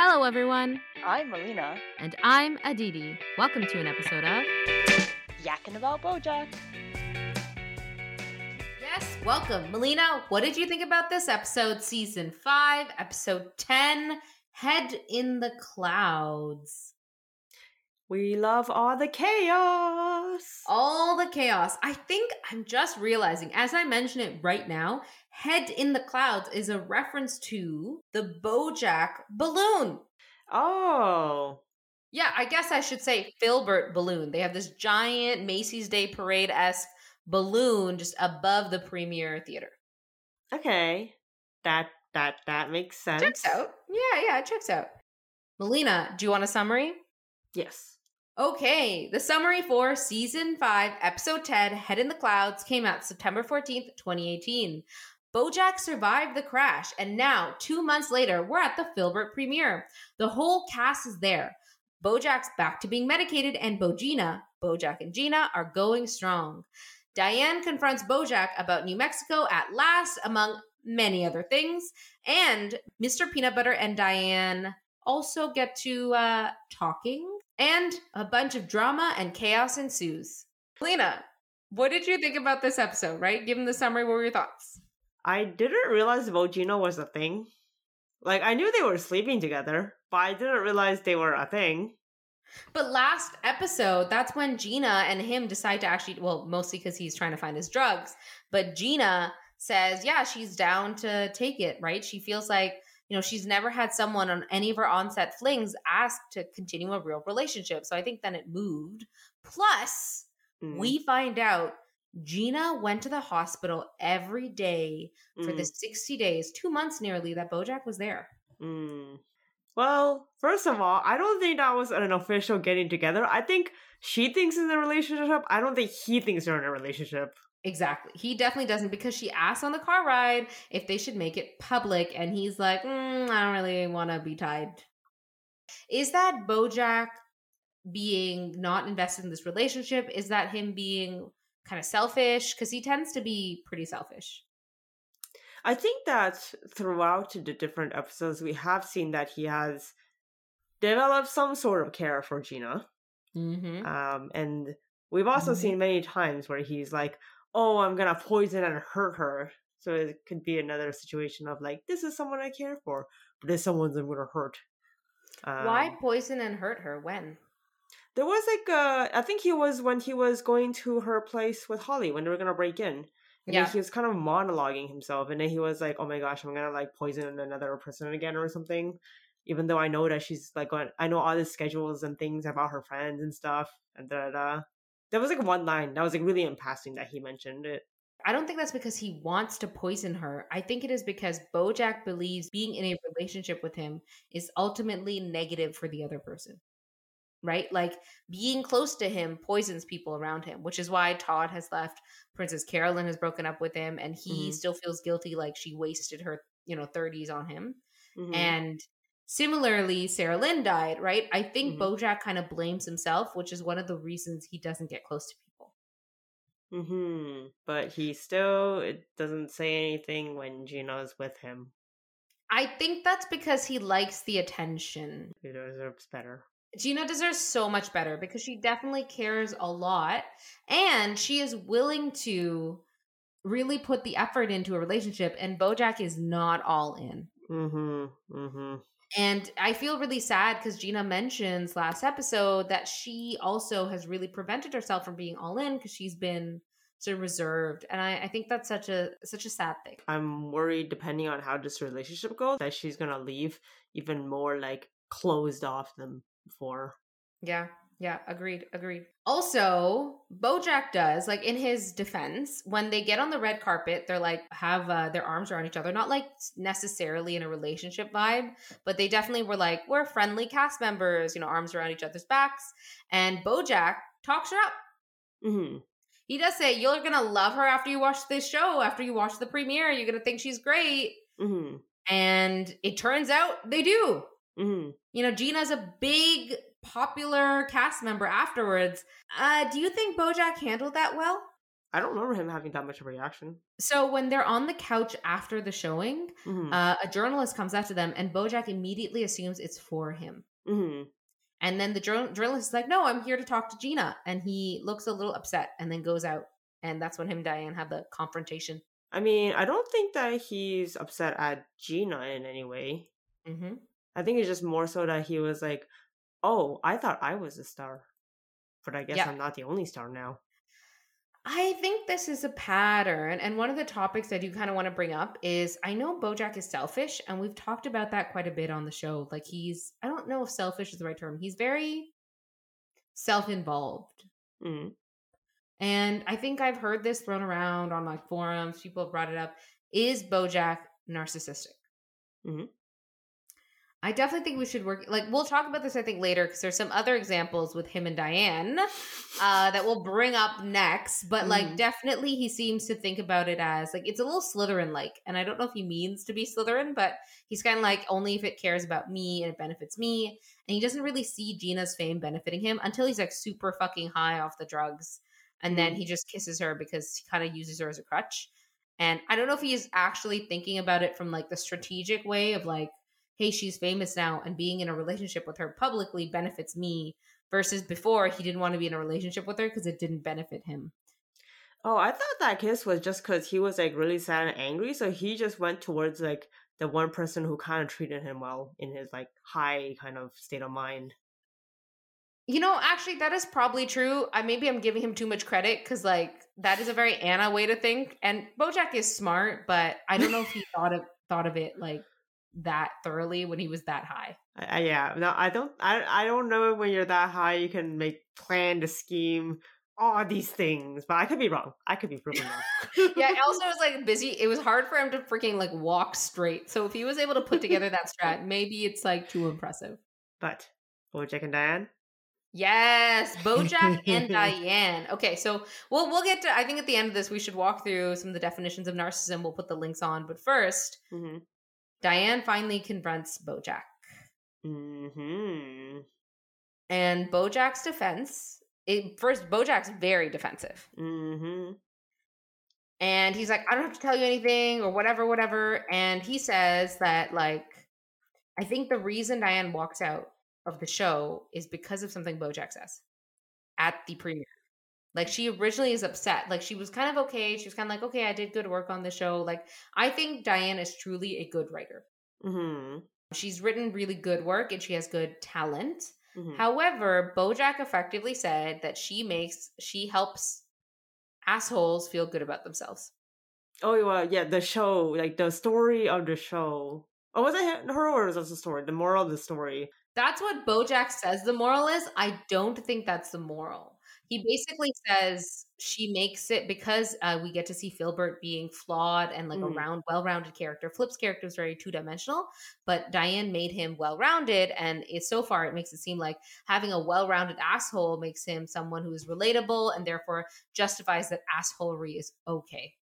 Hello, everyone, I'm Melina, and I'm Aditi. Welcome to an episode of. yakking about Bojack. Yes, welcome. Melina, what did you think about this episode, season five, episode 10, Head in the Clouds? We love all the chaos. All the chaos. I think I'm just realizing, as I mention it right now, Head in the Clouds is a reference to the Bojack balloon. Oh. Yeah, I guess I should say Filbert balloon. They have this giant Macy's Day Parade esque balloon just above the premiere theater. Okay. That that that makes sense. Checks out. Yeah, yeah, it checks out. Melina, do you want a summary? Yes. Okay, the summary for season 5, episode 10, Head in the Clouds, came out September 14th, 2018. Bojack survived the crash, and now, two months later, we're at the Filbert premiere. The whole cast is there. Bojack's back to being medicated, and Bogina, Bojack and Gina, are going strong. Diane confronts Bojack about New Mexico at last, among many other things. And Mr. Peanut Butter and Diane also get to uh, talking, and a bunch of drama and chaos ensues. Lena, what did you think about this episode, right? Given the summary, what were your thoughts? I didn't realize Bogino was a thing. Like I knew they were sleeping together, but I didn't realize they were a thing. But last episode, that's when Gina and him decide to actually, well, mostly because he's trying to find his drugs. But Gina says, yeah, she's down to take it, right? She feels like, you know, she's never had someone on any of her onset flings ask to continue a real relationship. So I think then it moved. Plus, Mm. we find out Gina went to the hospital every day for Mm. the 60 days, two months nearly, that Bojack was there. Mm. Well, first of all, I don't think that was an official getting together. I think she thinks in a relationship. I don't think he thinks they're in a relationship. Exactly. He definitely doesn't because she asked on the car ride if they should make it public, and he's like, mm, I don't really want to be tied. Is that Bojack being not invested in this relationship? Is that him being kind of selfish? Because he tends to be pretty selfish. I think that throughout the different episodes, we have seen that he has developed some sort of care for Gina. Mm-hmm. Um, and we've also Mhm. seen many times where he's like, "Oh, I'm gonna poison and hurt her." So it could be another situation of like, "This is someone I care for, but this someone's I'm gonna hurt." Um, Why poison and hurt her? When? There was like a, I think he was when he was going to her place with Holly when they were gonna break in. And Yeah. he was kind of monologuing himself, and then he was like, "Oh my gosh, I'm gonna like poison another person again or something." Even though I know that she's like, going, I know all the schedules and things about her friends and stuff, and da da. da. There was like one line that was like really in passing that he mentioned it. I don't think that's because he wants to poison her. I think it is because Bojack believes being in a relationship with him is ultimately negative for the other person. Right? Like being close to him poisons people around him, which is why Todd has left. Princess Carolyn has broken up with him and he Mhm. still feels guilty like she wasted her, you know, 30s on him. Mhm. And similarly, Sarah Lynn died, right? I think Mhm. Bojack kind of blames himself, which is one of the reasons he doesn't get close to people. hmm But he still it doesn't say anything when Gina's with him. I think that's because he likes the attention. He deserves better. Gina deserves so much better because she definitely cares a lot and she is willing to really put the effort into a relationship and Bojack is not all in. Mm-hmm. Mm-hmm. And I feel really sad because Gina mentions last episode that she also has really prevented herself from being all in because she's been so reserved. And I, I think that's such a such a sad thing. I'm worried, depending on how this relationship goes, that she's gonna leave even more like closed off than before. Yeah, yeah, agreed, agreed. Also, Bojack does like in his defense when they get on the red carpet, they're like have uh, their arms around each other, not like necessarily in a relationship vibe, but they definitely were like we're friendly cast members, you know, arms around each other's backs. And Bojack talks her up. Mm-hmm. He does say you're gonna love her after you watch this show, after you watch the premiere, you're gonna think she's great. Mm-hmm. And it turns out they do. Mm-hmm. You know, Gina's a big popular cast member afterwards. Uh, do you think Bojack handled that well? I don't remember him having that much of a reaction. So when they're on the couch after the showing, hmm uh, a journalist comes to them, and Bojack immediately assumes it's for him. hmm And then the jour- journalist is like, "No, I'm here to talk to Gina," and he looks a little upset, and then goes out. And that's when him and Diane have the confrontation. I mean, I don't think that he's upset at Gina in any way. hmm I think it's just more so that he was like, "Oh, I thought I was a star, but I guess Yeah. I'm not the only star now." I think this is a pattern. And one of the topics I do kind of want to bring up is I know Bojack is selfish, and we've talked about that quite a bit on the show. Like, he's, I don't know if selfish is the right term, he's very self involved. Mm. And I think I've heard this thrown around on like forums, people have brought it up. Is Bojack narcissistic? Mhm. I definitely think we should work. Like, we'll talk about this, I think, later because there's some other examples with him and Diane uh, that we'll bring up next. But like, Mhm. definitely, he seems to think about it as like it's a little Slytherin like, and I don't know if he means to be Slytherin, but he's kind of like only if it cares about me and it benefits me, and he doesn't really see Gina's fame benefiting him until he's like super fucking high off the drugs, and then Mhm. he just kisses her because he kind of uses her as a crutch. And I don't know if he's actually thinking about it from like the strategic way of like, hey, she's famous now, and being in a relationship with her publicly benefits me. Versus before, he didn't want to be in a relationship with her because it didn't benefit him. Oh, I thought that kiss was just because he was like really sad and angry, so he just went towards like the one person who kind of treated him well in his like high kind of state of mind. You know, actually, that is probably true. I maybe I'm giving him too much credit because, like, that is a very Anna way to think. And Bojack is smart, but I don't know if he thought of thought of it like that thoroughly when he was that high. I, yeah, no, I don't, I, I don't know when you're that high, you can make plan to scheme all these things, but I could be wrong. I could be proven wrong. yeah, also was like busy. It was hard for him to freaking like walk straight. So if he was able to put together that strat, maybe it's like too impressive. but Bojack and Diane. Yes, Bojack and Diane. Okay, so we'll we'll get to. I think at the end of this, we should walk through some of the definitions of narcissism. We'll put the links on, but first, Mm-hmm. Diane finally confronts Bojack, Mm-hmm. and Bojack's defense. It, first, Bojack's very defensive, Mm-hmm. and he's like, "I don't have to tell you anything, or whatever, whatever." And he says that, like, I think the reason Diane walks out of the show is because of something Bojack says at the premiere. Like she originally is upset. Like she was kind of okay. She was kind of like, okay, I did good work on the show. Like I think Diane is truly a good writer. Mm-hmm. She's written really good work and she has good talent. mm-hmm. However, Bojack effectively said that she makes she helps assholes feel good about themselves. Oh well, yeah, the show, like the story of the show. Oh, was it her or was it the story? The moral of the story. That's what Bojack says the moral is. I don't think that's the moral. He basically says she makes it because uh, we get to see Filbert being flawed and like a Mm. round, well-rounded character. Flip's character is very two-dimensional, but Diane made him well-rounded, and it, so far it makes it seem like having a well-rounded asshole makes him someone who is relatable and therefore justifies that assholery is okay.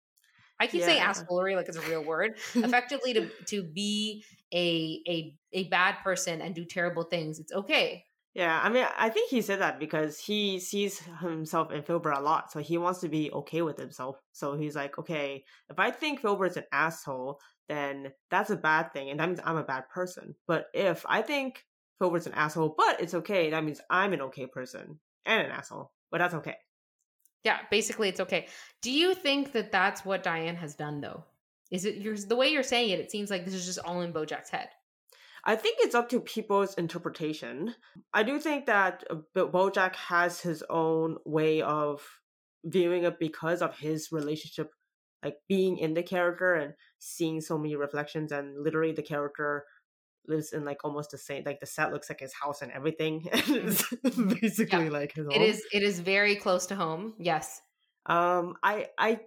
I keep saying assholery like it's a real word. Effectively, to to be a a a bad person and do terrible things, it's okay. Yeah, I mean, I think he said that because he sees himself in Filbert a lot, so he wants to be okay with himself. So he's like, okay, if I think Filbert's an asshole, then that's a bad thing, and that means I'm a bad person. But if I think Filbert's an asshole, but it's okay, that means I'm an okay person and an asshole, but that's okay. Yeah, basically, it's okay. Do you think that that's what Diane has done, though? Is it the way you're saying it? It seems like this is just all in Bojack's head. I think it's up to people's interpretation. I do think that uh, Bojack has his own way of viewing it because of his relationship, like being in the character and seeing so many reflections, and literally the character lives in like almost the same like the set looks like his house and everything it's basically like his It home. is it is very close to home. Yes. um i i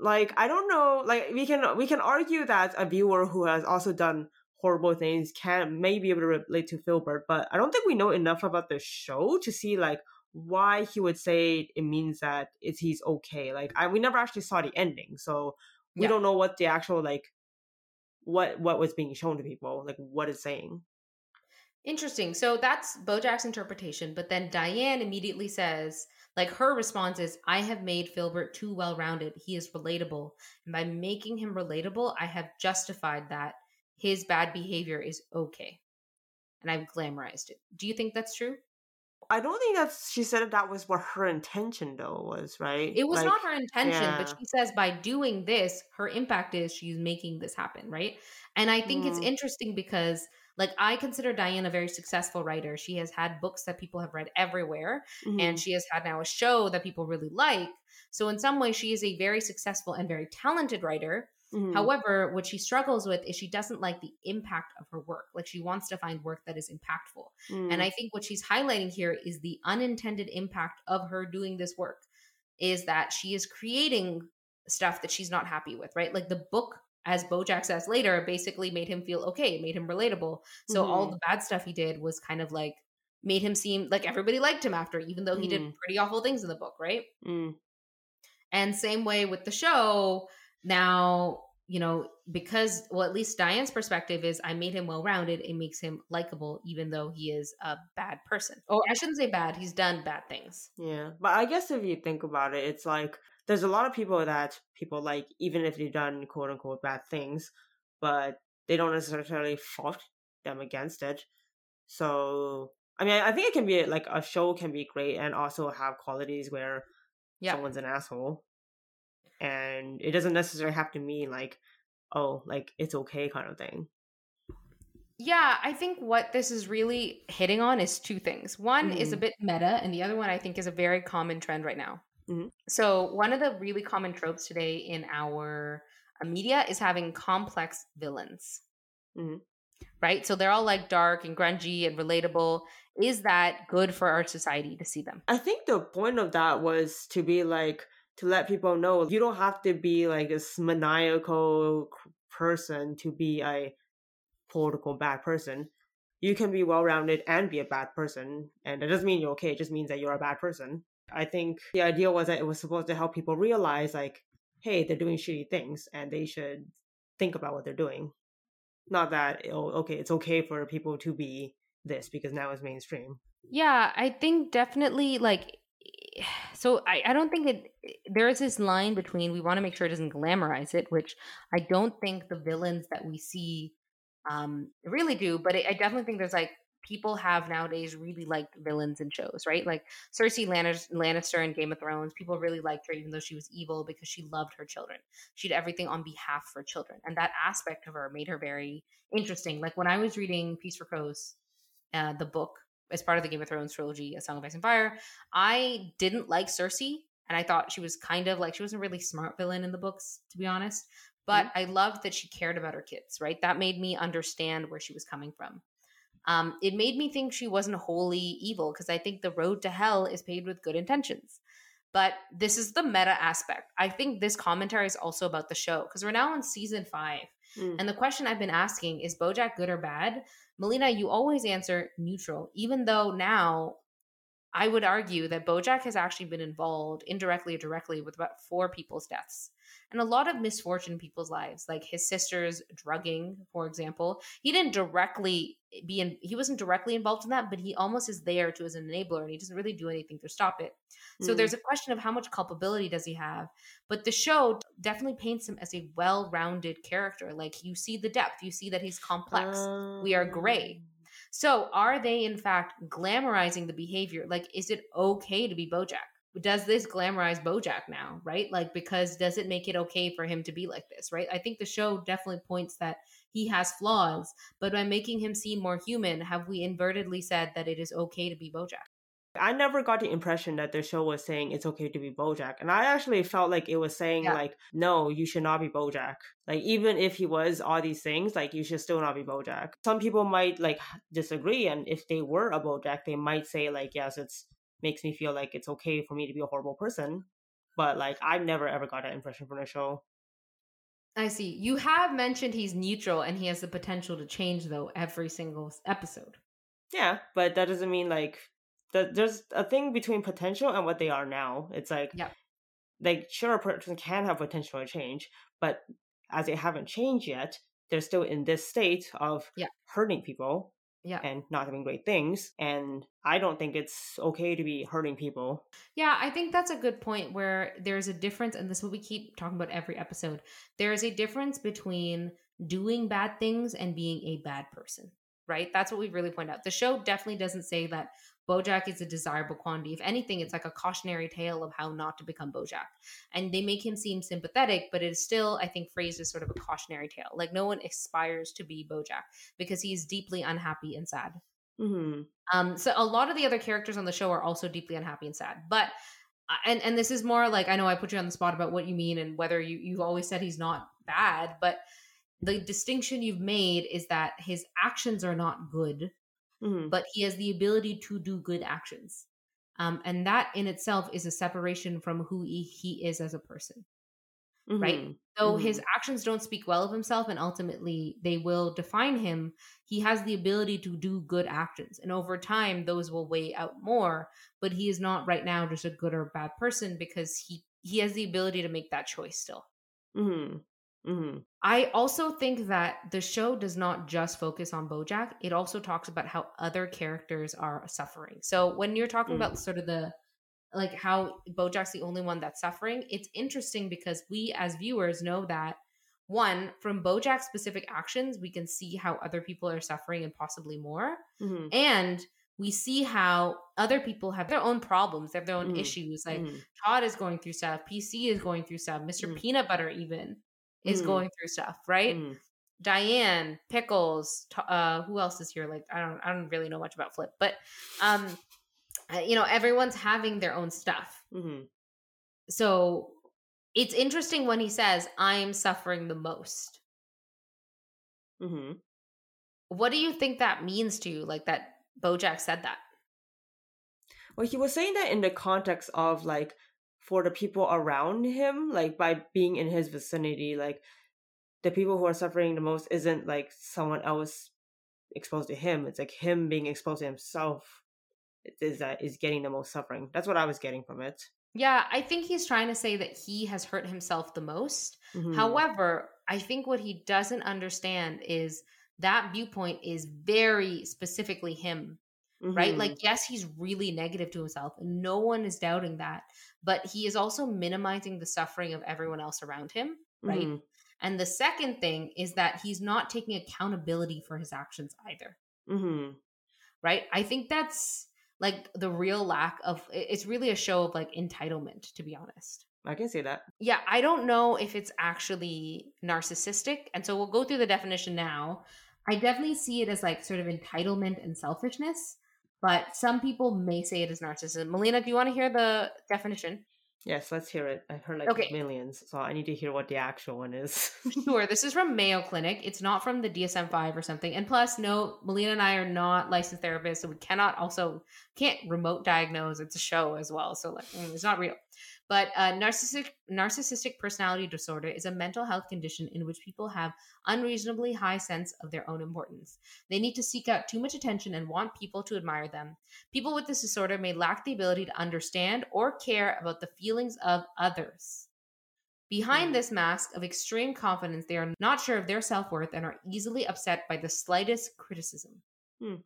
like i don't know like we can we can argue that a viewer who has also done horrible things can may be able to relate to filbert but i don't think we know enough about the show to see like why he would say it means that it's he's okay like i we never actually saw the ending so we Yeah. don't know what the actual like what what was being shown to people like what it's saying Interesting. So that's Bojack's interpretation, but then Diane immediately says, Like her response is, I have made Filbert too well rounded. He is relatable. And by making him relatable, I have justified that his bad behavior is okay. And I've glamorized it. Do you think that's true? I don't think that she said that was what her intention though was, right? It was Like, not her intention, yeah. but she says by doing this, her impact is she's making this happen, right? And I think it's Mm. interesting because like I consider Diane a very successful writer. She has had books that people have read everywhere mhm, and she has had now a show that people really like. So in some ways she is a very successful and very talented writer. Mhm, However, what she struggles with is she doesn't like the impact of her work. Like she wants to find work that is impactful. mm, And I think what she's highlighting here is the unintended impact of her doing this work is that she is creating stuff that she's not happy with, right? Like the book, as Bojack says later, basically made him feel okay, made him relatable. So all Mhm. the bad stuff he did was kind of like made him seem like everybody liked him after, even though he did Mhm. pretty awful things in the book, right? mm, And same way with the show. Now, you know, because, well, at least Diane's perspective is I made him well rounded. It makes him likable, even though he is a bad person. Or I shouldn't say bad, he's done bad things. yeah. But I guess if you think about it, it's like there's a lot of people that people like, even if they've done quote unquote bad things, but they don't necessarily fault them against it. So I mean, I think it can be like a show can be great and also have qualities where Yeah. someone's an asshole, and it doesn't necessarily have to mean like, oh, like it's okay kind of thing. Yeah, I think what this is really hitting on is two things. One is a Mhm. bit meta, and the other one I think is a very common trend right now. Mhm. So, one of the really common tropes today in our uh, media is having complex villains. Mhm. Right? So, they're all like dark and grungy and relatable. Is that good for our society to see them? I think the point of that was to be like to let people know you don't have to be like this maniacal person to be a political bad person. You can be well rounded and be a bad person, and it doesn't mean you're okay. It just means that you're a bad person. I think the idea was that it was supposed to help people realize like, hey, they're doing shitty things, and they should think about what they're doing. Not that oh, okay, it's okay for people to be this because now it's mainstream. Yeah, I think definitely like so I, I don't think it there is this line between we want to make sure it doesn't glamorize it, which I don't think the villains that we see um really do, but I I definitely think there's like people have nowadays really liked villains in shows, right? Like Cersei Lannister in Game of Thrones, people really liked her even though she was evil because she loved her children. She did everything on behalf of her children. And that aspect of her made her very interesting. Like when I was reading Feast for Crows, uh, the book as part of the Game of Thrones trilogy, A Song of Ice and Fire, I didn't like Cersei, and I thought she was kind of like she wasn't a really smart villain in the books, to be honest. But I loved that she cared about her kids, right? That made me understand where she was coming from. Um, it made me think she wasn't wholly evil because I think the road to hell is paved with good intentions. But this is the meta aspect. I think this commentary is also about the show because we're now on season five. Mm. And the question I've been asking is Bojack good or bad? Melina, you always answer neutral, even though now I would argue that Bojack has actually been involved indirectly or directly with about four people's deaths and a lot of misfortune in people's lives, like his sister's drugging, for example. He didn't directly be in, he wasn't directly involved in that, but he almost is there to as an enabler and he doesn't really do anything to stop it. So Mm. there's a question of how much culpability does he have? But the show definitely paints him as a well-rounded character. Like you see the depth, you see that he's complex. we are gray. So are they in fact glamorizing the behavior? Like is it okay to be Bojack? Does this glamorize Bojack now, right? Like because does it make it okay for him to be like this, right? I think the show definitely points that he has flaws, but by making him seem more human, have we invertedly said that it is okay to be Bojack? I never got the impression that the show was saying it's okay to be Bojack, and I actually felt like it was saying Yeah. like, no, you should not be Bojack. Like even if he was all these things, like you should still not be Bojack. Some people might like disagree, and if they were a Bojack, they might say like, yes, it's makes me feel like it's okay for me to be a horrible person. But like I've never ever got that impression from the show. I see. You have mentioned he's neutral and he has the potential to change though every single episode. Yeah, but that doesn't mean like that. There's a thing between potential and what they are now. It's like, Yep. like sure, a person can have potential to change, but as they haven't changed yet, they're still in this state of Yeah. hurting people. Yeah. and not doing great things. And I don't think it's okay to be hurting people. Yeah, I think that's a good point where there's a difference, and this is what we keep talking about every episode. There is a difference between doing bad things and being a bad person, right? That's what we really point out. The show definitely doesn't say that Bojack is a desirable quantity. If anything, it's like a cautionary tale of how not to become Bojack. And they make him seem sympathetic, but it is still, I think, phrased as sort of a cautionary tale. Like no one aspires to be Bojack because he's deeply unhappy and sad. hmm Um, so a lot of the other characters on the show are also deeply unhappy and sad. But uh, and and this is more like I know I put you on the spot about what you mean and whether you you've always said he's not bad, but the distinction you've made is that his actions are not good, hmm but he has the ability to do good actions. Um, and that in itself is a separation from who he, he is as a person. right? Mhm. Though his actions don't speak well of himself and ultimately they will define him, he has the ability to do good actions. And over time, those will weigh out more. But he is not right now just a good or bad person because he, he has the ability to make that choice still. Mhm. Mhm. I also think that the show does not just focus on Bojack. It also talks about how other characters are suffering. So when you're talking Mm. about sort of the like how Bojack's the only one that's suffering, it's interesting because we as viewers know that one, from Bojack's specific actions, we can see how other people are suffering and possibly more. Mhm. And we see how other people have their own problems, they have their own Mhm. issues. Like Mhm. Todd is going through stuff, PC is going through stuff, Mr. Mm. Peanut Butter even is Mm. going through stuff, right? Mhm. Diane, Pickles, uh, who else is here? Like I don't, I don't really know much about Flip, but um, you know, everyone's having their own stuff. Mhm. So it's interesting when he says, "I'm suffering the most." Mm-hmm. What do you think that means to you? Like that Bojack said that. Well, he was saying that in the context of like for the people around him, like by being in his vicinity, like the people who are suffering the most isn't like someone else exposed to him. It's like him being exposed to himself is that is getting the most suffering. That's what I was getting from it. Yeah, I think he's trying to say that he has hurt himself the most. Mhm. However, I think what he doesn't understand is that viewpoint is very specifically him, right? Mhm. Like, yes, he's really negative to himself, and no one is doubting that. But he is also minimizing the suffering of everyone else around him, right? Mhm. And the second thing is that he's not taking accountability for his actions either, Mhm. right? I think that's like the real lack of it's really a show of like entitlement, to be honest. I can see that. Yeah, I don't know if it's actually narcissistic. And so we'll go through the definition now. I definitely see it as like sort of entitlement and selfishness, but some people may say it is narcissism. Melina, do you want to hear the definition? Yes, let's hear it. I've heard like Okay. millions, so I need to hear what the actual one is. Sure, this is from Mayo Clinic. It's not from the DSM 5 or something. And plus, no, Melina and I are not licensed therapists, so we cannot also can't remote diagnose. It's a show as well, so like mm, it's not real. But uh, narcissistic narcissistic personality disorder is a mental health condition in which people have unreasonably high sense of their own importance. They need to seek out too much attention and want people to admire them. People with this disorder may lack the ability to understand or care about the feelings of others. Behind Hmm. this mask of extreme confidence, they are not sure of their self worth and are easily upset by the slightest criticism. Hmm.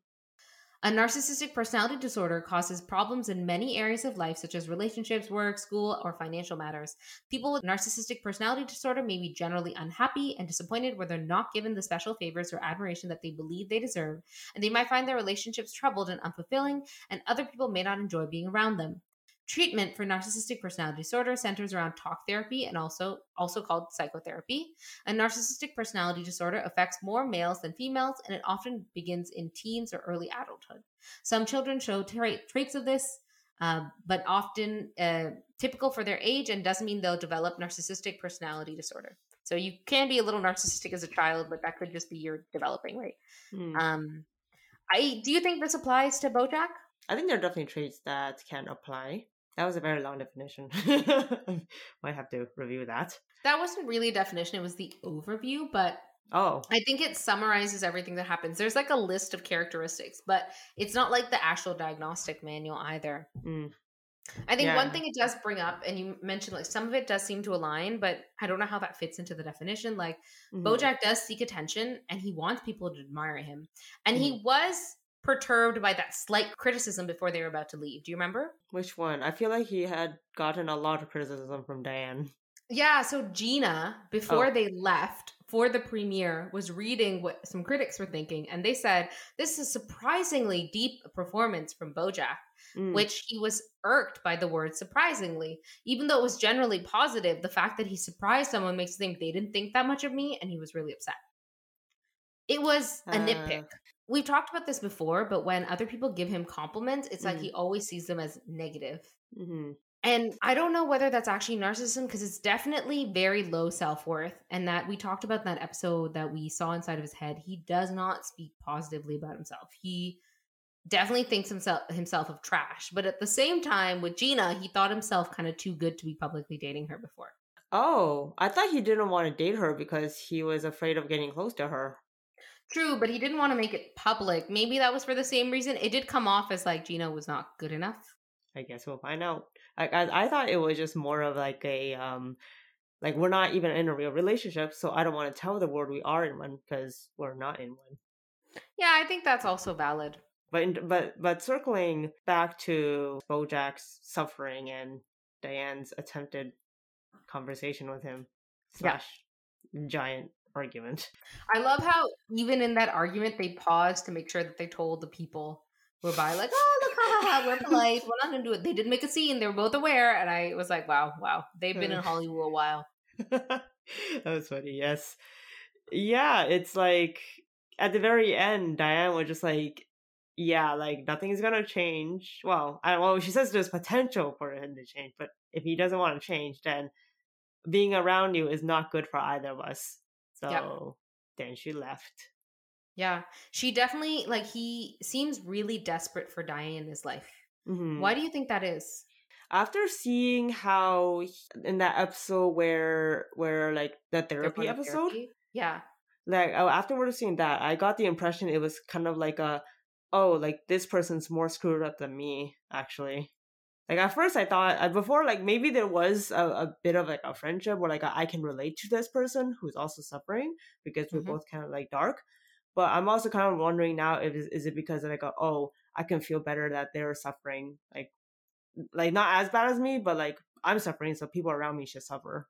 A narcissistic personality disorder causes problems in many areas of life, such as relationships, work, school, or financial matters. People with narcissistic personality disorder may be generally unhappy and disappointed where they're not given the special favors or admiration that they believe they deserve, and they might find their relationships troubled and unfulfilling, and other people may not enjoy being around them. Treatment for narcissistic personality disorder centers around talk therapy and also also called psychotherapy. A narcissistic personality disorder affects more males than females and it often begins in teens or early adulthood. Some children show tra- traits of this, uh, but often uh, typical for their age and doesn't mean they'll develop narcissistic personality disorder. So you can be a little narcissistic as a child, but that could just be your developing right. Hmm. Um, I do you think this applies to BoJack? I think there are definitely traits that can apply. That was a very long definition. Might have to review that. That wasn't really a definition, it was the overview, but Oh, I think it summarizes everything that happens. There's like a list of characteristics, but it's not like the actual diagnostic manual either. mm. I think one thing it does bring up, and you mentioned like some of it does seem to align, but I don't know how that fits into the definition. Like Mhm. Bojack does seek attention and he wants people to admire him. And he Mm-hmm. was perturbed by that slight criticism before they were about to leave. Do you remember? Which one? I feel like he had gotten a lot of criticism from Diane. Yeah, so Gina, before Oh. they left for the premiere, was reading what some critics were thinking, and they said this is a surprisingly deep performance from Bojack, Mm. which he was irked by the word surprisingly. Even though it was generally positive, the fact that he surprised someone makes you think they didn't think that much of me, and he was really upset. It was a Uh. nitpick. We've talked about this before, but when other people give him compliments, it's like Mm. he always sees them as negative. Mhm. And I don't know whether that's actually narcissism because it's definitely very low self worth. And that we talked about in that episode that we saw inside of his head. He does not speak positively about himself. He definitely thinks himself himself of trash. But at the same time, with Gina, he thought himself kind of too good to be publicly dating her before. Oh, I thought he didn't want to date her because he was afraid of getting close to her. True, but he didn't want to make it public. Maybe that was for the same reason. It did come off as like Gina was not good enough. I guess we'll find out. Like I, I thought it was just more of like a um, like we're not even in a real relationship, so I don't want to tell the world we are in one because we're not in one. Yeah, I think that's also valid. But in, but but circling back to BoJack's suffering and Diane's attempted conversation with him Yeah. giant argument. I love how even in that argument they paused to make sure that they told the people who were by like, oh look, ha, ha, ha, we're polite, we're not gonna do it. They did make a scene, they were both aware, and I was like, wow, wow, they've been in Hollywood a while. that was funny. Yes, yeah. It's like at the very end, Diane was just like, "Yeah, like nothing's gonna change." Well, I well, she says there's potential for him to change, but if he doesn't want to change, then being around you is not good for either of us. So Yeah. then she left. Yeah, she definitely like he seems really desperate for Diane in his life. Mhm. Why do you think that is? After seeing how he- in that episode where where like the therapy episode, therapy? Yeah, like oh, afterwards seeing that i got the impression it was kind of like a oh like this person's more screwed up than me actually like at first i thought uh, before like maybe there was a, a bit of like a friendship where like i can relate to this person who's also suffering because we're Mhm. both kind of like dark but i'm also kind of wondering now if is it because like a, oh i can feel better that they're suffering like like not as bad as me but like i'm suffering so people around me should suffer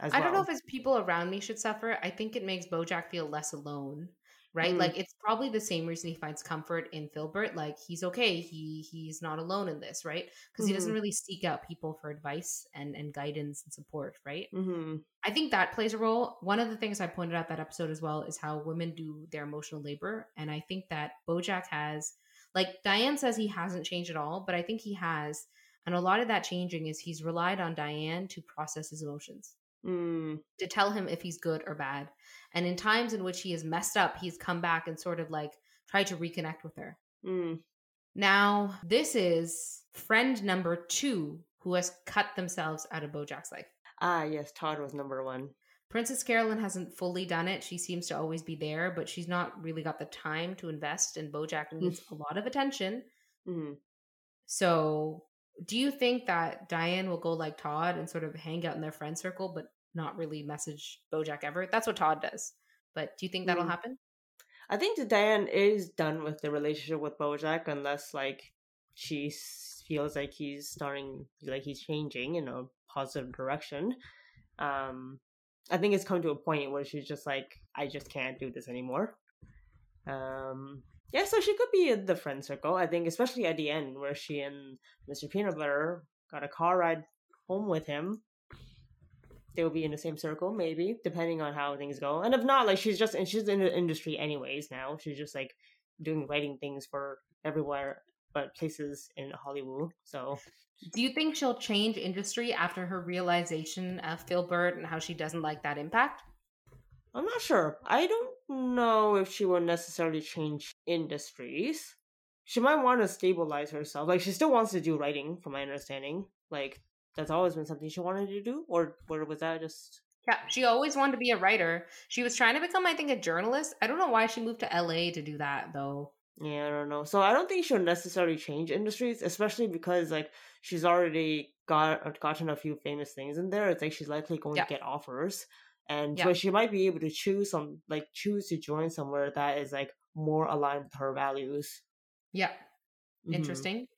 as I don't know if it's people around me should suffer. I think it makes BoJack feel less alone, right? Mm. Like it's probably the same reason he finds comfort in Filbert. Like he's okay. He he's not alone in this, right? Because he doesn't Mhm. really seek out people for advice and and guidance and support, right? hmm I think that plays a role. One of the things I pointed out that episode as well is how women do their emotional labor, and I think that BoJack has, like Diane says, he hasn't changed at all, but I think he has, and a lot of that changing is he's relied on Diane to process his emotions mm. to tell him if he's good or bad. And in times in which he has messed up, he's come back and sort of like tried to reconnect with her. Mm. Now, this is friend number two who has cut themselves out of Bojack's life. Ah, yes, Todd was number one. Princess Carolyn hasn't fully done it. She seems to always be there, but she's not really got the time to invest, and Bojack needs a lot of attention. hmm So, do you think that Diane will go like Todd and sort of hang out in their friend circle, but not really message Bojack ever? That's what Todd does. But do you think that'll Mm. happen? I think that Diane is done with the relationship with Bojack unless like she feels like he's starting like he's changing in a positive direction. Um I think it's come to a point where she's just like I just can't do this anymore. Um yeah, so she could be in the friend circle. I think especially at the end where she and Mr. Peanut Butter got a car ride home with him. They will be in the same circle, maybe, depending on how things go. And if not, like she's just and she's in the industry anyways now. She's just like doing writing things for everywhere but places in Hollywood. So Do you think she'll change industry after her realization of Filbert and how she doesn't like that impact? I'm not sure. I don't know if she will necessarily change industries. She might want to stabilize herself. Like she still wants to do writing, from my understanding. Like that's always been something she wanted to do, or or was that just? Yeah, she always wanted to be a writer. She was trying to become, I think, a journalist. I don't know why she moved to LA to do that, though. Yeah, I don't know. So I don't think she'll necessarily change industries, especially because like she's already got uh, gotten a few famous things in there. It's like she's likely going Yeah. to get offers, and Yeah. so she might be able to choose some like choose to join somewhere that is like more aligned with her values. Yeah. Mhm. Interesting.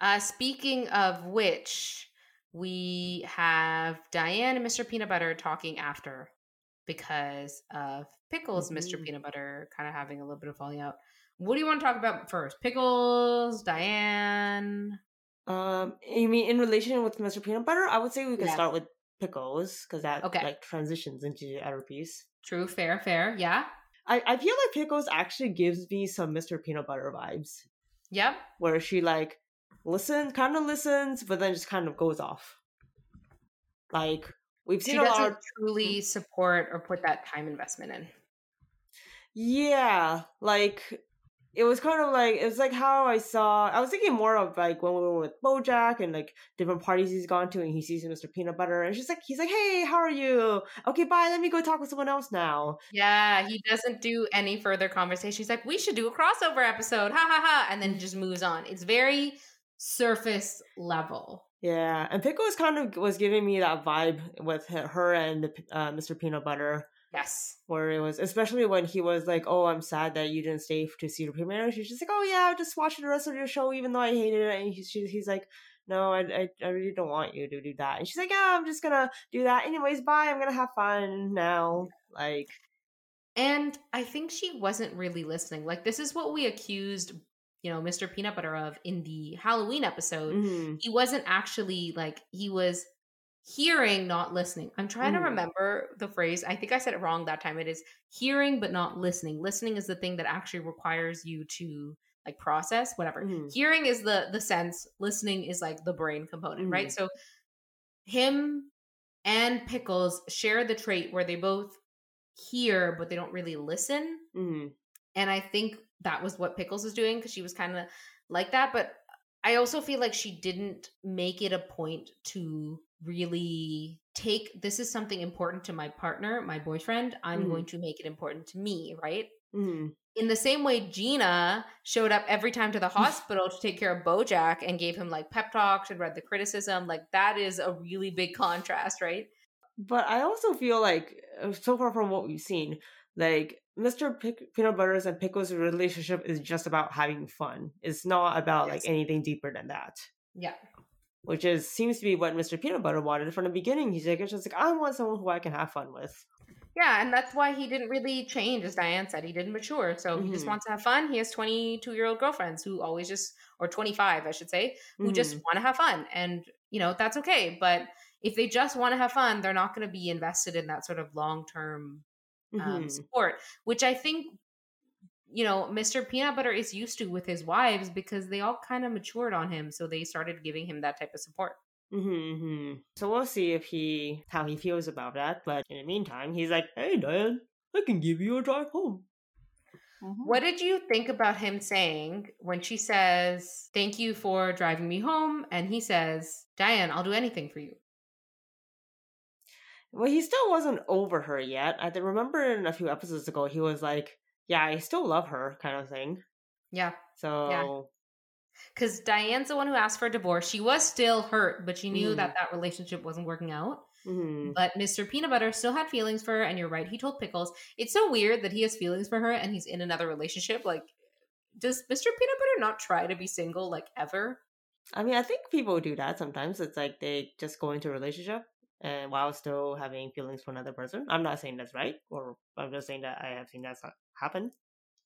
Uh, speaking of which, we have Diane and Mr. Peanut Butter talking after because of Pickles, Mr. Mhm. Peanut Butter kind of having a little bit of falling out. What do you want to talk about first? Pickles, Diane. Um, you mean in relation with Mr. Peanut Butter? I would say we can Yeah. start with pickles because that Okay. like transitions into the other piece. True, fair, fair. Yeah. I I feel like pickles actually gives me some Mr. Peanut Butter vibes. Yep. where she like listens, kind of listens, but then just kind of goes off. Like we've She seen a lot. doesn't Of, truly mm-hmm. support or put that time investment in. yeah, like it was kind of like it was like how I saw. I was thinking more of like when we were with BoJack and like different parties he's gone to, and he sees Mr. Peanut Butter, and she's like, he's like, hey, how are you? Okay, bye. Let me go talk with someone else now. Yeah, he doesn't do any further conversation. He's like, we should do a crossover episode. Ha ha ha. And then just moves on. It's very surface level. Yeah, and Pickle Pickles kind of was giving me that vibe with her her and uh, Mr. Peanut Butter. Yes. where it was especially when he was like, "Oh, I'm sad that you didn't stay to see the premiere." She's just like, "Oh yeah, I just watched the rest of your show, even though I hated it." And he's she's, he's like, "No, I, I I really don't want you to do that." And she's like, "Yeah, I'm just gonna do that anyways. Bye. I'm gonna have fun now." Like, And I think she wasn't really listening. Like, this is what we accused, you know, Mr. Peanut Butter of in the Halloween episode. mhm. He wasn't actually like, he was hearing, not listening. I'm trying Mhm. to remember the phrase. I think I said it wrong that time. It is hearing, but not listening. Listening is the thing that actually requires you to like process whatever Mhm. hearing is the the sense listening is like the brain component right Mhm. so him and pickles share the trait where they both hear but they don't really listen Mhm. and i think that was what pickles was doing because she was kind of like that but i also feel like she didn't make it a point to really take this is something important to my partner my boyfriend i'm Mhm. going to make it important to me right Mhm. in the same way Gina showed up every time to the hospital to take care of Bojack and gave him like pep talks and read the criticism, like that is a really big contrast, right? But I also feel like, uh, so far from what we've seen, like Mr. Pick- Peanut Butter's and Pickles' relationship is just about having fun. It's not about Yes. like anything deeper than that. Yeah. Which is seems to be what Mr. Peanut Butter wanted from the beginning. He's like, it's just like I want someone who I can have fun with. Yeah, and that's why he didn't really change, as Diane said. He didn't mature. So he just Mhm. wants to have fun. He has 22 year old girlfriends who always just, or 25, I should say, who just Mhm. want to have fun. And, you know, that's okay. But if they just want to have fun, they're not going to be invested in that sort of long term um, Mhm. support, which I think, you know, Mr. Peanut Butter is used to with his wives because they all kind of matured on him. So they started giving him that type of support. Mhm, mhm. So we'll see if he how he feels about that. But in the meantime, he's like, "Hey, Diane, I can give you a drive home." Mhm. What did you think about him saying when she says, Thank you for driving me home? And he says, Diane, I'll do anything for you. Well, he still wasn't over her yet. I remember in a few episodes ago, he was like, "Yeah, I still love her," kind of thing. Yeah. So Because Diane's the one who asked for a divorce. She was still hurt, but she knew Mhm. that that relationship wasn't working out. mhm. But Mr. Peanut Butter still had feelings for her. And you're right, he told Pickles. It's so weird that he has feelings for her and he's in another relationship. Like, does Mr. Peanut Butter not try to be single, like, ever? I mean, I think people do that sometimes. It's like they just go into a relationship and while still having feelings for another person. I'm not saying that's right, or I'm just saying that I have seen that ha- happen.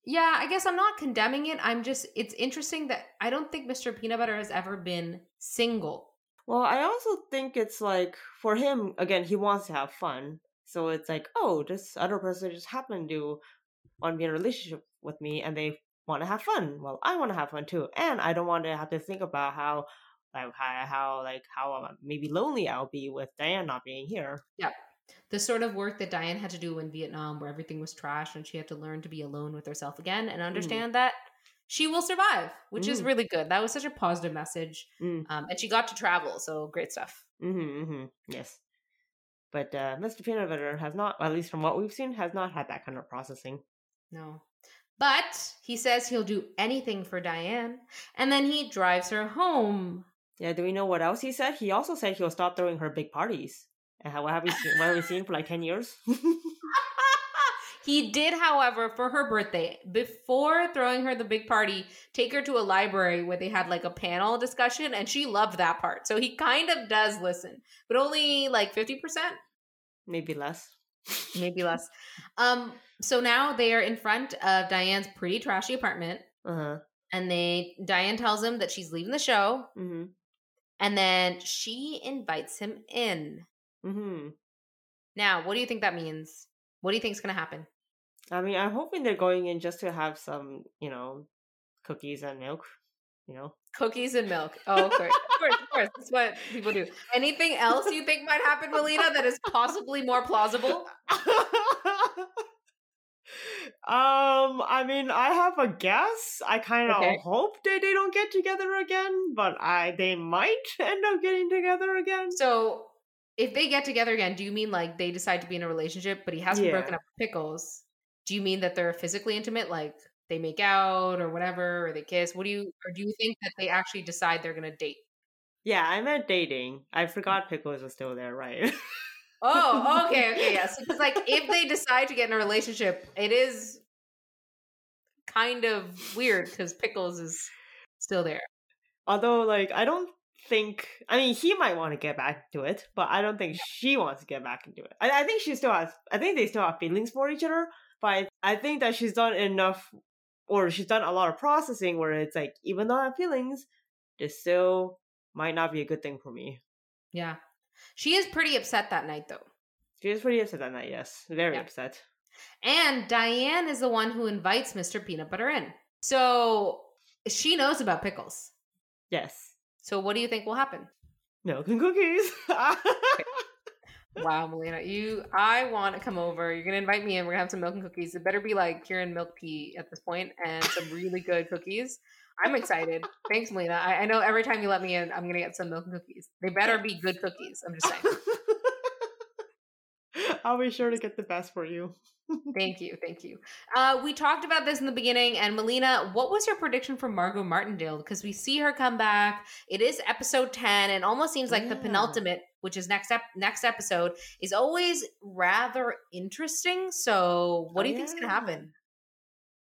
Yeah, I guess I'm not condemning it. I'm just, it's interesting that I don't think Mr. Peanut Butter has ever been single. Well, I also think it's like for him again, he wants to have fun. So it's like, oh, this other person just happened to want to be in a relationship with me, and they want to have fun. Well, I want to have fun too, and I don't want to have to think about how, like, how, how like how uh, maybe lonely I'll be with Diane not being here. The sort of work that Diane had to do in Vietnam, where everything was trash and she had to learn to be alone with herself again and understand that she will survive, which is Mhm. really good. That was such a positive message. Mm. Um, and she got to travel, so great stuff. Mm-hmm, mm-hmm. Yes. But uh, Mr. Peanut Butter has not, at least from what we've seen, has not had that kind of processing. No. But he says he'll do anything for Diane, and then he drives her home. Yeah, do we know what else he said? He also said he'll stop throwing her big parties. And how- what have we seen? What have we seen for like ten years? he did, however, for her birthday, before throwing her the big party, take her to a library where they had like a panel discussion, and she loved that part. So he kind of does listen, but only like 50%, Maybe less. maybe less. Um, so now they are in front of Diane's pretty trashy apartment, Uh huh. and they Diane tells him that she's leaving the show, Mm-hmm. and then she invites him in. Mm-hmm. Now, what do you think that means? What do you think is going to happen? I mean, I'm hoping they're going in just to have some, you know, cookies and milk. You know. Cookies and milk. Oh, of course, of course, of course. That's what people do. Anything else you think might happen, Melina, that is possibly more plausible? um, I mean, I have a guess. I kind of Okay. hope that they don't get together again, but I they might end up getting together again. So, if they get together again, do you mean like they decide to be in a relationship, but he hasn't Yeah. broken up with Pickles? Do you mean that they're physically intimate, like they make out or whatever, or they kiss? What do you, or do you think that they actually decide they're going to date? Yeah, I meant dating. I forgot mm. Pickles was still there, right? Oh, okay, okay, yes. Because like if they decide to get in a relationship, it is kind of weird because Pickles is still there. Although, like, I don't think. I mean, he might want to get back to it, but I don't think she wants to get back into it. I, I think she still has. I think they still have feelings for each other, but I, think that she's done enough, or she's done a lot of processing where it's like, even though I have feelings, this still might not be a good thing for me. Yeah. She is pretty upset that night though. She is pretty upset that night. Yes, very Yeah. upset. And Diane is the one who invites Mr. Peanut Butter in. So she knows about pickles. Yes, So what do you think will happen? milk and cookies. Wow, Melina, you I want to come over. You're gonna invite me in. We're gonna have some milk and cookies. It better be like Kieran milk tea at this point and some really good cookies. I'm excited. Thanks, Melina. I, I know every time you let me in, I'm gonna get some milk and cookies. They better be good cookies. I'm just saying. I'll be sure to get the best for you. Thank you, thank you. Uh, we talked about this in the beginning, and Melina, what was your prediction for Margot Martindale? Because we see her come back. It is episode ten, and almost seems like the penultimate, which is next ep- next episode, is always rather interesting. So, what Oh, do you think's gonna happen?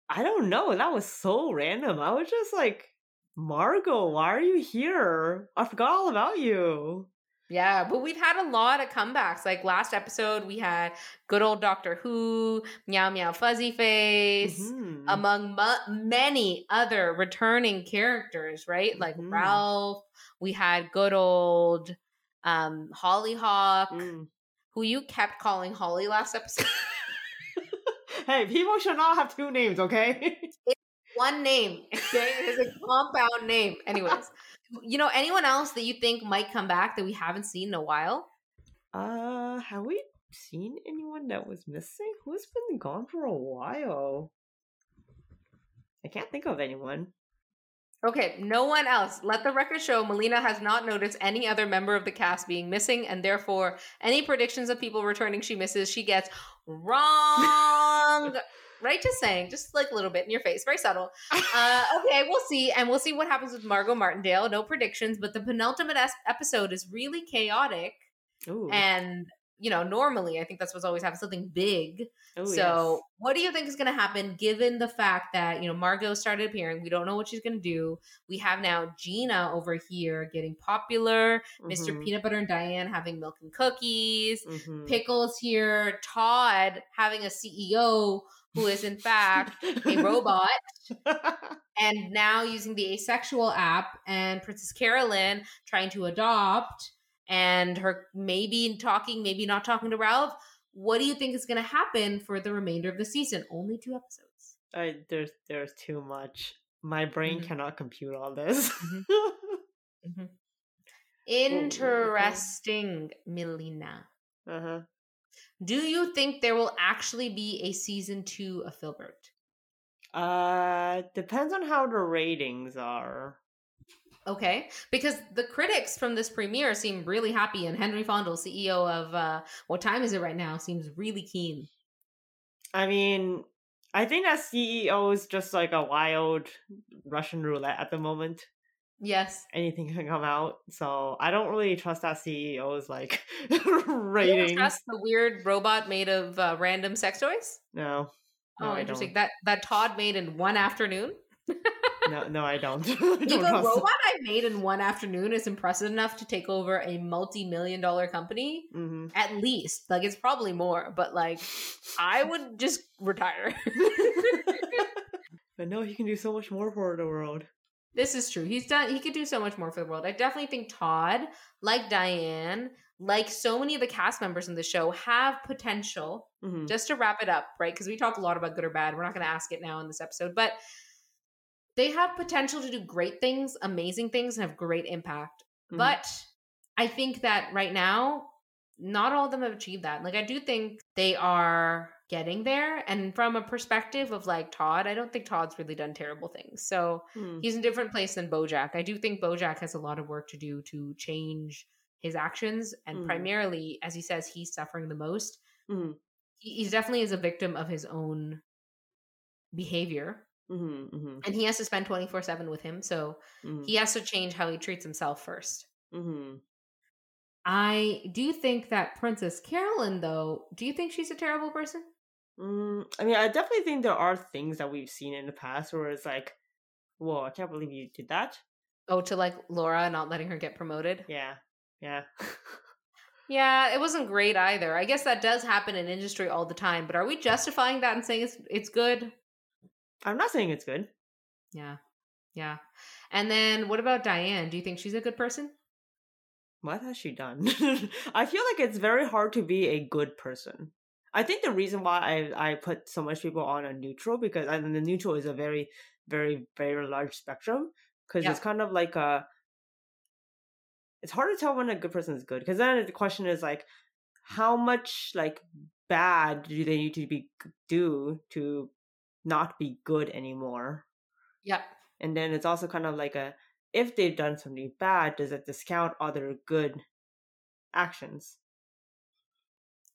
I don't know. That was so random. I was just like, Margot, why are you here? I forgot all about you. Yeah, but we've had a lot of comebacks. Like last episode, we had good old Doctor Who, Meow Meow Fuzzy Face. Mhm. among mu- many other returning characters, right? Like Mhm. Ralph, we had good old um Hollyhock, Mm. who you kept calling Holly last episode. hey, people should not have two names, okay? One name. Okay? It is a compound name. Anyways. You know, anyone else that you think might come back that we haven't seen in a while? uh, have we seen anyone that was missing? Who's been gone for a while? I can't think of anyone. Okay, no one else. Let the record show Melina has not noticed any other member of the cast being missing, and therefore, any predictions of people returning she misses, she gets wrong. Right? Just saying, just like a little bit in your face, very subtle. Uh, okay, we'll see, and we'll see what happens with Margot Martindale. No predictions, but the penultimate es- episode is really chaotic, Ooh. and you know, normally I think that's what's always happened, something big. Ooh, So, what do you think is going to happen given the fact that, you know, Margot started appearing? We don't know what she's going to do. We have now Gina over here getting popular, yes. Mr. Peanut Butter and Diane having milk and cookies, mhm. Pickles here, Todd having a CEO who is, in fact, a robot, and now using the asexual app, and Princess Carolyn trying to adopt, and her maybe talking, maybe not talking to Ralph. What do you think is going to happen for the remainder of the season? Only two episodes. I, there's there's too much. My brain Mhm. cannot compute all this. Mhm. Interesting, Melina. uh-huh. Do you think there will actually be a season two of Filbert? Uh depends on how the ratings are. Okay, because the critics from this premiere seem really happy, and Henry Fondle, CEO of uh, What Time Is It Right Now, seems really keen. I mean, I think that CEO is just like a wild Russian roulette at the moment. Yes. Anything can come out. So I don't really trust that CEO's like ratings. trust the weird robot made of uh, random sex toys? No. No, oh, I interesting. That that Todd made in one afternoon. No, no, I don't. I don't a trust- robot I made in one afternoon is impressive enough to take over a multi-million dollar company, Mhm. at least like it's probably more. But like, I would just retire. But no, he can do so much more for the world. This is true. He's done. He could do so much more for the world. I definitely think Todd, like Diane, like so many of the cast members in the show, have potential. Mhm. Just to wrap it up, right? Because we talk a lot about good or bad. We're not going to ask it now in this episode, but they have potential to do great things, amazing things, and have great impact. Mhm. But I think that right now, not all of them have achieved that. Like, I do think they are getting there. And from a perspective of like Todd, I don't think Todd's really done terrible things. So Mhm. he's in a different place than Bojack. I do think Bojack has a lot of work to do to change his actions. And Mhm. primarily, as he says, he's suffering the most. Mhm. He, he's definitely is a victim of his own behavior. Mhm. Mhm. And he has to spend 24 7 with him. So Mhm. he has to change how he treats himself first. Mhm. I do think that Princess Carolyn, though, do you think she's a terrible person? Mm, I mean, I definitely think there are things that we've seen in the past where it's like, whoa, I can't believe you did that. Oh, to like Laura not letting her get promoted? Yeah. Yeah. Yeah, it wasn't great either. I guess that does happen in industry all the time, but are we justifying that and saying it's it's good? I'm not saying it's good. Yeah. Yeah. And then what about Diane? Do you think she's a good person? What has she done? I feel like it's very hard to be a good person. I think the reason why I, I put so much people on a neutral because I mean, the neutral is a very, very, very large spectrum because Yeah. it's kind of like a. It's hard to tell when a good person is good because then the question is like, how much like bad do they need to be do to not be good anymore? Yep. And then it's also kind of like a if they've done something bad, does it discount other good actions?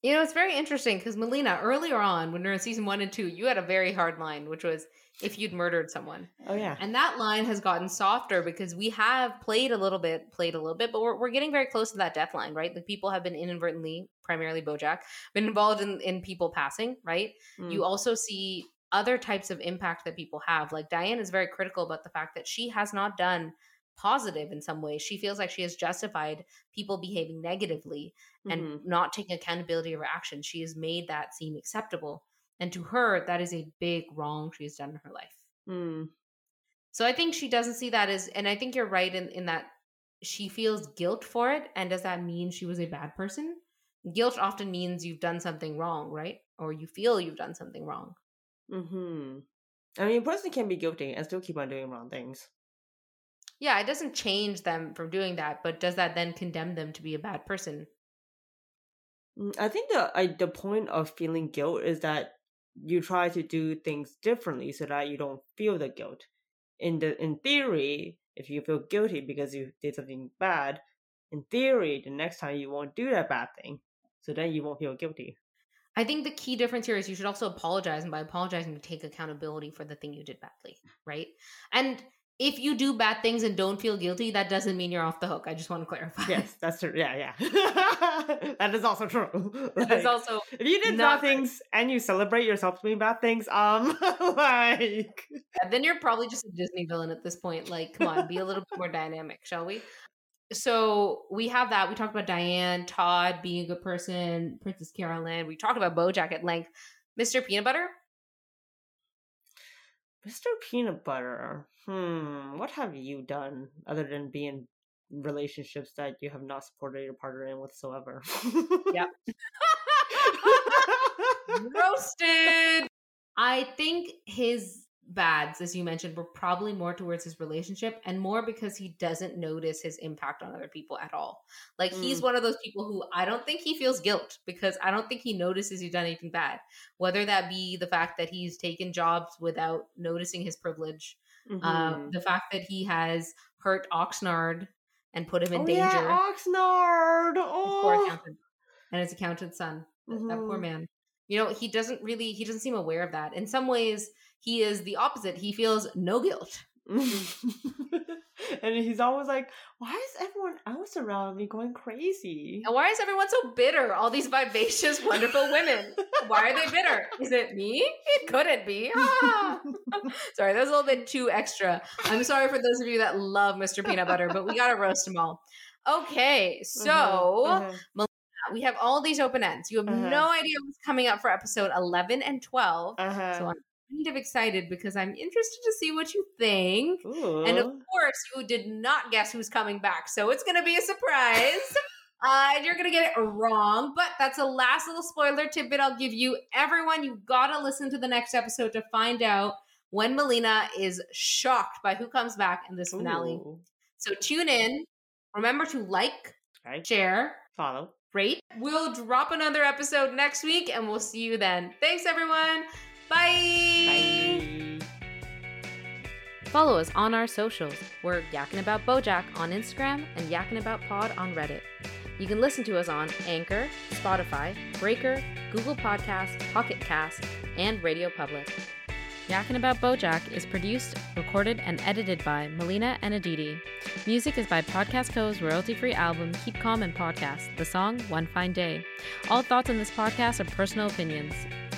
You know, it's very interesting because Melina, earlier on, when we were in season one and two, you had a very hard line, which was if you'd murdered someone. Oh yeah. And that line has gotten softer because we have played a little bit, played a little bit, but we're, we're getting very close to that death line, right? The people have been inadvertently, primarily Bojack, been involved in, in people passing, right? Mm. You also see other types of impact that people have. Like Diane is very critical about the fact that she has not done positive in some ways. She feels like she has justified people behaving negatively and Mhm. not taking accountability of her actions. She has made that seem acceptable. And to her, that is a big wrong she has done in her life. Mm. So I think she doesn't see that as, and I think you're right in, in that she feels guilt for it. And does that mean she was a bad person? Guilt often means you've done something wrong, right? Or you feel you've done something wrong. Hmm. I mean, a person can be guilty and still keep on doing wrong things. Yeah, it doesn't change them from doing that, but does that then condemn them to be a bad person? Mm, I think the I, the point of feeling guilt is that you try to do things differently so that you don't feel the guilt. In the in theory, if you feel guilty because you did something bad, in theory, the next time you won't do that bad thing. So then you won't feel guilty. I think the key difference here is you should also apologize, and by apologizing, you take accountability for the thing you did badly, right? And if you do bad things and don't feel guilty, that doesn't mean you're off the hook. I just want to clarify. Yes, that's true. Yeah, yeah. that is also true. That Like, is also if you did bad things and you celebrate yourself doing bad things, um, like then you're probably just a Disney villain at this point. Like, come on, be a little bit more dynamic, shall we? So we have that. We talked about Diane, Todd being a good person, Princess Carolyn. We talked about Bojack at length. Mr. Peanut Butter, Mr. Peanut Butter. Hmm, what have you done other than be in relationships that you have not supported your partner in whatsoever? Yep. roasted. I think his bads, as you mentioned, were probably more towards his relationship and more because he doesn't notice his impact on other people at all. Like he's Mm. one of those people who I don't think he feels guilt because I don't think he notices he's done anything bad. Whether that be the fact that he's taken jobs without noticing his privilege, uh, Mhm. the fact that he has hurt Oxnard and put him in oh, danger. Yeah, Oxnard. Oh. accountant and his accountant's son. That, that poor Mhm. man. You know, he doesn't really he doesn't seem aware of that. In some ways, he is the opposite. He feels no guilt. and he's always like, "Why is everyone else around me going crazy?" And why is everyone so bitter? All these vivacious, wonderful women. Why are they bitter? Is it me? It couldn't be. Ah. sorry, that was a little bit too extra. I'm sorry for those of you that love Mr. Peanut Butter, but we gotta roast them all. Okay, so uh-huh, we have all these open ends. You have Uh-huh. no idea what's coming up for episode 11 and 12. uh-huh. So I'm kind of excited because I'm interested to see what you think. Ooh. And of course, you did not guess who's coming back. So it's going to be a surprise. uh, and you're going to get it wrong. But that's a last little spoiler tidbit I'll give you. Everyone, you got to listen to the next episode to find out when Melina is shocked by who comes back in this finale. Ooh. So tune in. Remember to like, Right. share, Follow. Rate. We'll drop another episode next week and we'll see you then. Thanks, everyone. Bye. Bye. Follow us on our socials. We're Yakkin About Bojack on Instagram and Yakkin About Pod on Reddit. You can listen to us on Anchor, Spotify, Breaker, Google Podcasts, Pocket Cast, and Radio Public. Yakkin About Bojack is produced, recorded, and edited by Melina and Aditi. Music is by Podcast Co's royalty-free album Keep Calm and Podcast, the song One Fine Day. All thoughts on this podcast are personal opinions.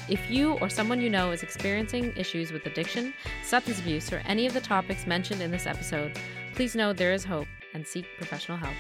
If you or someone you know is experiencing issues with addiction, substance abuse, or any of the topics mentioned in this episode, please know there is hope and seek professional help.